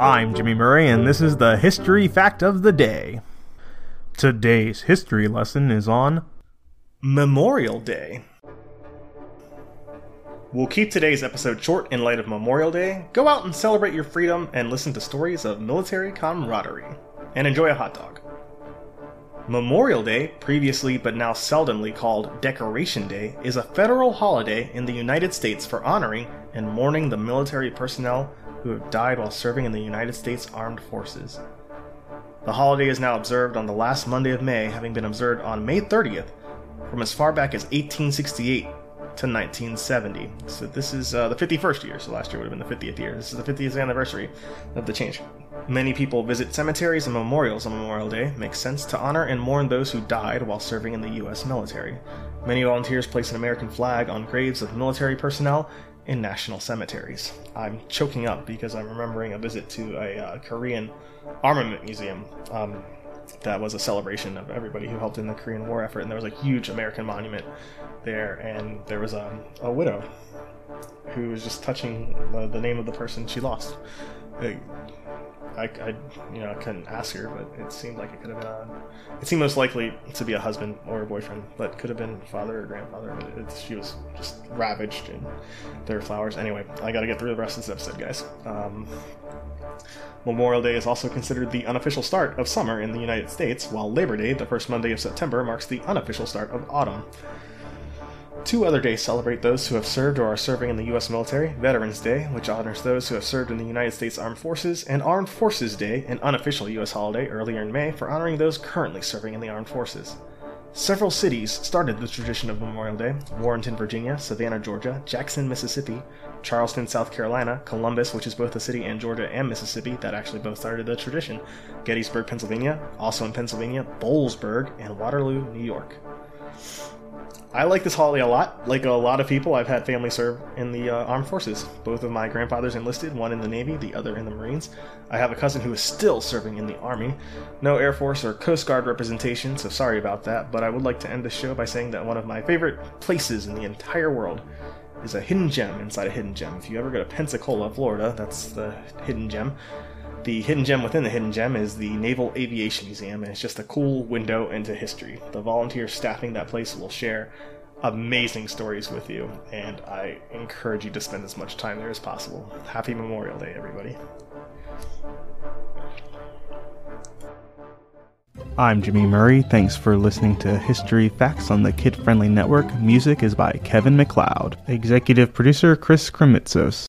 I'm Jimmy Murray, and this is the History Fact of the Day. Today's history lesson is on Memorial Day. We'll keep today's episode short in light of Memorial Day. Go out and celebrate your freedom and listen to stories of military camaraderie. And enjoy a hot dog. Memorial Day, previously but now seldomly called Decoration Day, is a federal holiday in the United States for honoring and mourning the military personnel who have died while serving in the United States Armed Forces. The holiday is now observed on the last Monday of May, having been observed on May 30th from as far back as 1868 to 1970. So this is uh, the 51st year, so last year would have been the 50th year. This is the 50th anniversary of the change. Many people visit cemeteries and memorials on Memorial Day. Makes sense to honor and mourn those who died while serving in the U.S. military. Many volunteers place an American flag on graves of military personnel in national cemeteries. I'm choking up because I'm remembering a visit to a uh, Korean armament museum. Um, that was a celebration of everybody who helped in the Korean War effort, and there was a huge American monument there, and there was a, a widow who was just touching the, the name of the person she lost. I, I, you know, I couldn't ask her, but it seemed like it could have been. It seemed most likely to be a husband or a boyfriend, but could have been father or grandfather. But it, she was just ravaged in their flowers. Anyway, I got to get through the rest of this episode, guys. Um, Memorial Day is also considered the unofficial start of summer in the United States, while Labor Day, the first Monday of September, marks the unofficial start of autumn. Two other days celebrate those who have served or are serving in the U.S. military Veterans Day, which honors those who have served in the United States Armed Forces, and Armed Forces Day, an unofficial U.S. holiday earlier in May for honoring those currently serving in the Armed Forces. Several cities started the tradition of Memorial Day Warrenton, Virginia, Savannah, Georgia, Jackson, Mississippi, Charleston, South Carolina, Columbus, which is both a city in Georgia and Mississippi, that actually both started the tradition, Gettysburg, Pennsylvania, also in Pennsylvania, Boalsburg, and Waterloo, New York. I like this holiday a lot. Like a lot of people, I've had family serve in the uh, armed forces. Both of my grandfathers enlisted, one in the Navy, the other in the Marines. I have a cousin who is still serving in the Army. No Air Force or Coast Guard representation, so sorry about that, but I would like to end the show by saying that one of my favorite places in the entire world is a hidden gem inside a hidden gem. If you ever go to Pensacola, Florida, that's the hidden gem. The hidden gem within the hidden gem is the Naval Aviation Museum, and it's just a cool window into history. The volunteers staffing that place will share amazing stories with you, and I encourage you to spend as much time there as possible. Happy Memorial Day, everybody. I'm Jimmy Murray. Thanks for listening to History Facts on the Kid Friendly Network. Music is by Kevin MacLeod. Executive producer Chris Krimitsos.